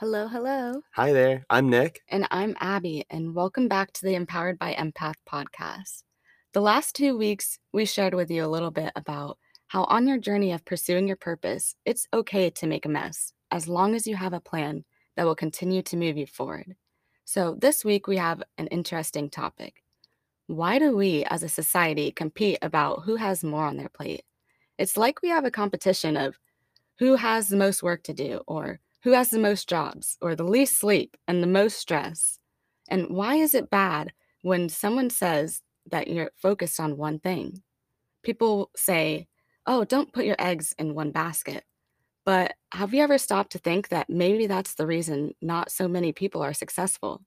Hello, hello. Hi there, I'm Nick. And I'm Abby, and welcome back to the Empowered by Empath podcast. The last two weeks, we shared with you a little bit about how, on your journey of pursuing your purpose, it's okay to make a mess as long as you have a plan that will continue to move you forward. So, this week, we have an interesting topic. Why do we as a society compete about who has more on their plate? It's like we have a competition of who has the most work to do or who has the most jobs or the least sleep and the most stress? And why is it bad when someone says that you're focused on one thing? People say, oh, don't put your eggs in one basket. But have you ever stopped to think that maybe that's the reason not so many people are successful?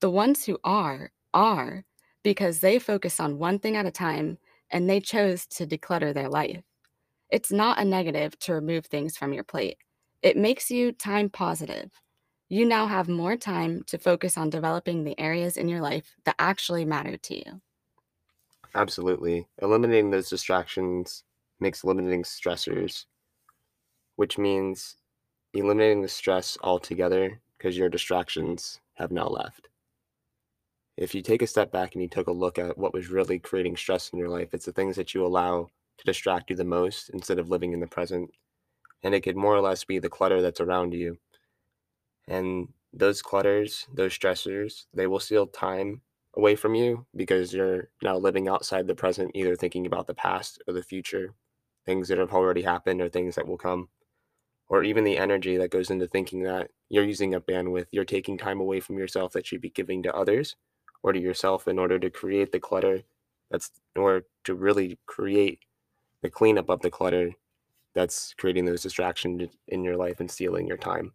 The ones who are, are because they focus on one thing at a time and they chose to declutter their life. It's not a negative to remove things from your plate. It makes you time positive. You now have more time to focus on developing the areas in your life that actually matter to you. Absolutely. Eliminating those distractions makes eliminating stressors, which means eliminating the stress altogether because your distractions have now left. If you take a step back and you took a look at what was really creating stress in your life, it's the things that you allow to distract you the most instead of living in the present and it could more or less be the clutter that's around you. And those clutters, those stressors, they will steal time away from you because you're now living outside the present, either thinking about the past or the future, things that have already happened or things that will come, or even the energy that goes into thinking that you're using up bandwidth, you're taking time away from yourself that you'd be giving to others or to yourself in order to create the clutter that's or to really create the cleanup of the clutter that's creating those distractions in your life and stealing your time.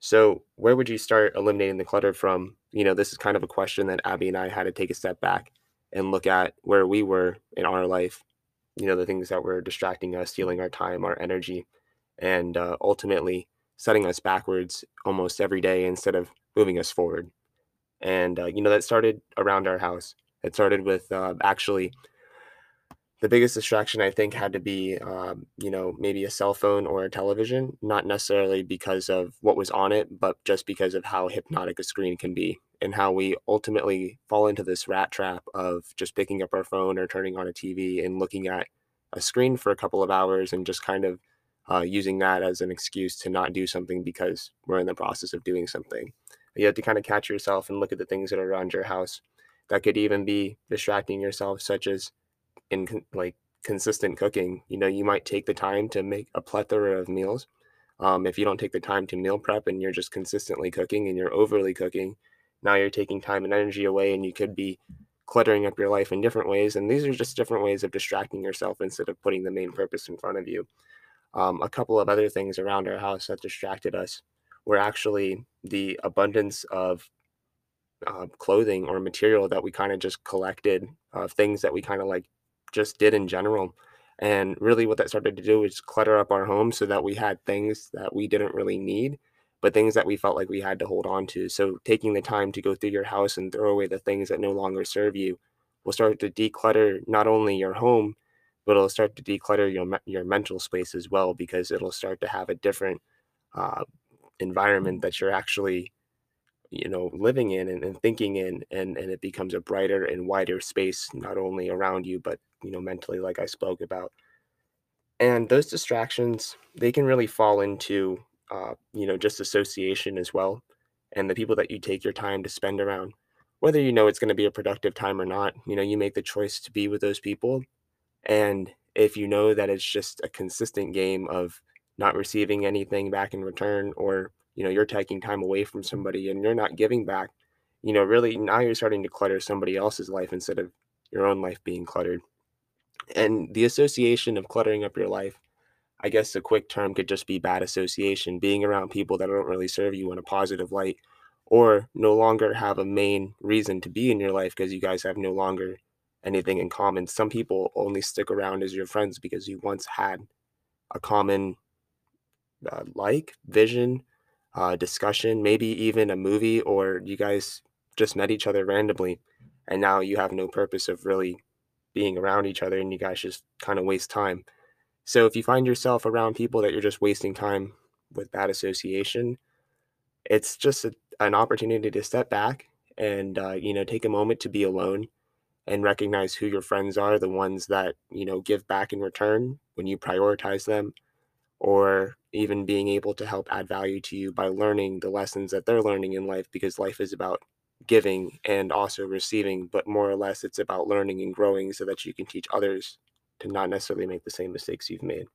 So, where would you start eliminating the clutter from? You know, this is kind of a question that Abby and I had to take a step back and look at where we were in our life, you know, the things that were distracting us, stealing our time, our energy, and uh, ultimately setting us backwards almost every day instead of moving us forward. And, uh, you know, that started around our house. It started with uh, actually the biggest distraction I think had to be, um, you know, maybe a cell phone or a television, not necessarily because of what was on it, but just because of how hypnotic a screen can be and how we ultimately fall into this rat trap of just picking up our phone or turning on a TV and looking at a screen for a couple of hours and just kind of uh, using that as an excuse to not do something because we're in the process of doing something. You have to kind of catch yourself and look at the things that are around your house that could even be distracting yourself, such as in like consistent cooking. You know, you might take the time to make a plethora of meals. Um, if you don't take the time to meal prep and you're just consistently cooking and you're overly cooking, now you're taking time and energy away, and you could be cluttering up your life in different ways. And these are just different ways of distracting yourself instead of putting the main purpose in front of you. Um, a couple of other things around our house that distracted us were actually the abundance of uh, clothing or material that we kind of just collected, uh, things that we kind of like just did in general. And really, what that started to do was clutter up our home so that we had things that we didn't really need, but things that we felt like we had to hold on to. So, taking the time to go through your house and throw away the things that no longer serve you will start to declutter not only your home, but it'll start to declutter your your mental space as well because it'll start to have a different uh, environment that you're actually you know living in and, and thinking in and and it becomes a brighter and wider space not only around you but you know mentally like i spoke about. And those distractions they can really fall into uh, you know just association as well and the people that you take your time to spend around. Whether you know it's going to be a productive time or not you know you make the choice to be with those people and if you know that it's just a consistent game of not receiving anything back in return or you know you're taking time away from somebody and you're not giving back you know really now you're starting to clutter somebody else's life instead of your own life being cluttered. And the association of cluttering up your life i guess a quick term could just be bad association being around people that don't really serve you in a positive light or no longer have a main reason to be in your life because you guys have no longer anything in common. Some people only stick around as your friends because you once had a common uh, like vision uh, discussion, maybe even a movie, or you guys just met each other randomly and now you have no purpose of really being around each other and you guys just kind of waste time. So if you find yourself around people that you're just wasting time with bad association, it's just a, an opportunity to step back and uh, you know take a moment to be alone and recognize who your friends are the ones that you know give back in return when you prioritize them or even being able to help add value to you by learning the lessons that they're learning in life because life is about giving and also receiving but more or less it's about learning and growing so that you can teach others to not necessarily make the same mistakes you've made.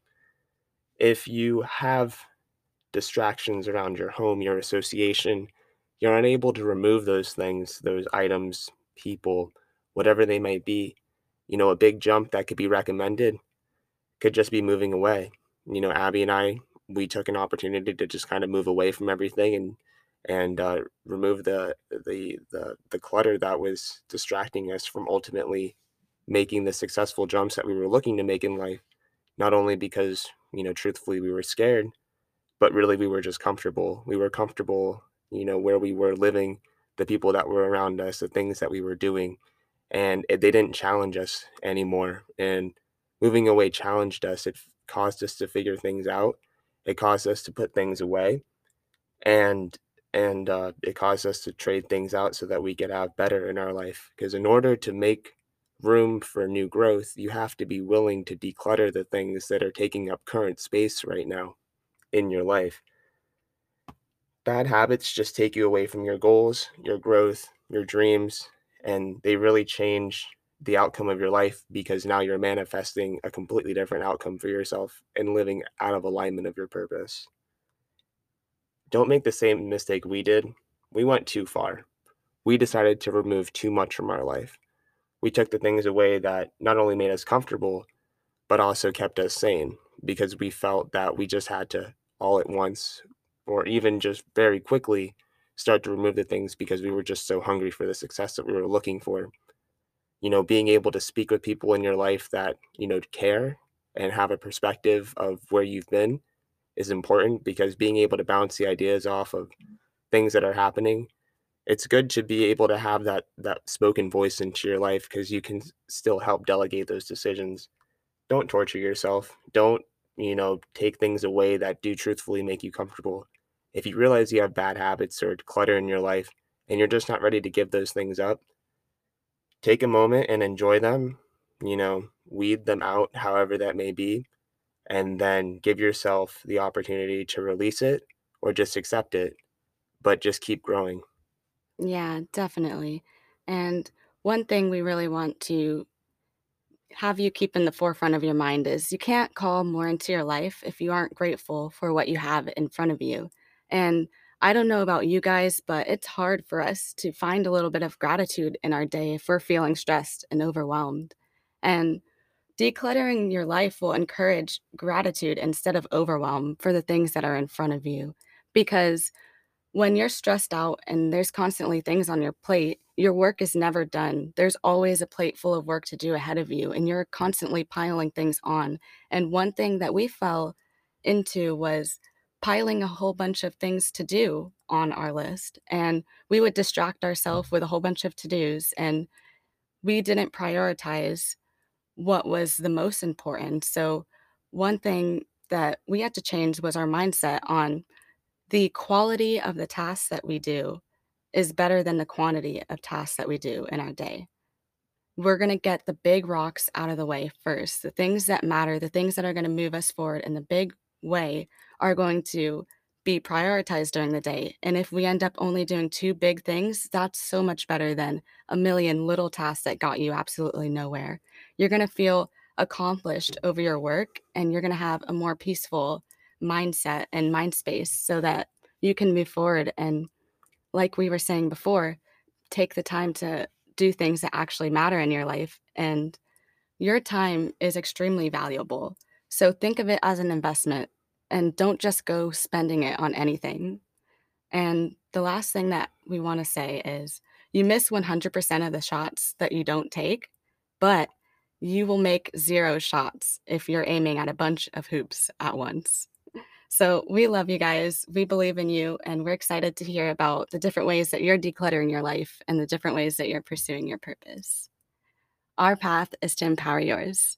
If you have distractions around your home your association you're unable to remove those things those items people whatever they might be you know a big jump that could be recommended could just be moving away you know, Abby and I, we took an opportunity to just kind of move away from everything and and uh, remove the, the the the clutter that was distracting us from ultimately making the successful jumps that we were looking to make in life. Not only because you know, truthfully, we were scared, but really we were just comfortable. We were comfortable, you know, where we were living, the people that were around us, the things that we were doing, and it, they didn't challenge us anymore. And moving away challenged us. It caused us to figure things out. It caused us to put things away, and and uh, it caused us to trade things out so that we could have better in our life. Because in order to make room for new growth, you have to be willing to declutter the things that are taking up current space right now in your life. Bad habits just take you away from your goals, your growth, your dreams, and they really change the outcome of your life because now you're manifesting a completely different outcome for yourself and living out of alignment of your purpose. Don't make the same mistake we did. We went too far. We decided to remove too much from our life. We took the things away that not only made us comfortable, but also kept us sane because we felt that we just had to all at once or even just very quickly start to remove the things because we were just so hungry for the success that we were looking for you know being able to speak with people in your life that you know care and have a perspective of where you've been is important because being able to bounce the ideas off of things that are happening it's good to be able to have that that spoken voice into your life because you can still help delegate those decisions. Don't torture yourself. Don't you know take things away that do truthfully make you comfortable. If you realize you have bad habits or clutter in your life and you're just not ready to give those things up take a moment and enjoy them, you know, weed them out, however that may be, and then give yourself the opportunity to release it or just accept it, but just keep growing. Yeah, definitely. And one thing we really want to have you keep in the forefront of your mind is you can't call more into your life if you aren't grateful for what you have in front of you. And I don't know about you guys, but it's hard for us to find a little bit of gratitude in our day if we're feeling stressed and overwhelmed. And decluttering your life will encourage gratitude instead of overwhelm for the things that are in front of you. Because when you're stressed out and there's constantly things on your plate, your work is never done. There's always a plate full of work to do ahead of you, and you're constantly piling things on. And one thing that we fell into was piling a whole bunch of things to do on our list and we would distract ourselves with a whole bunch of to-dos and we didn't prioritize what was the most important. So one thing that we had to change was our mindset on the quality of the tasks that we do is better than the quantity of tasks that we do in our day. We're going to get the big rocks out of the way first. The things that matter, the things that are going to move us forward in the big way are going to be prioritized during the day. And if we end up only doing two big things, that's so much better than a million little tasks that got you absolutely nowhere. You're going to feel accomplished over your work and you're going to have a more peaceful mindset and mind space so that you can move forward and like we were saying before, take the time to do things that actually matter in your life and your time is extremely valuable. So think of it as an investment and don't just go spending it on anything. And the last thing that we want to say is you miss 100% of the shots that you don't take, but you will make zero shots if you're aiming at a bunch of hoops at once. So we love you guys. We believe in you, and we're excited to hear about the different ways that you're decluttering your life and the different ways that you're pursuing your purpose. Our path is to empower yours.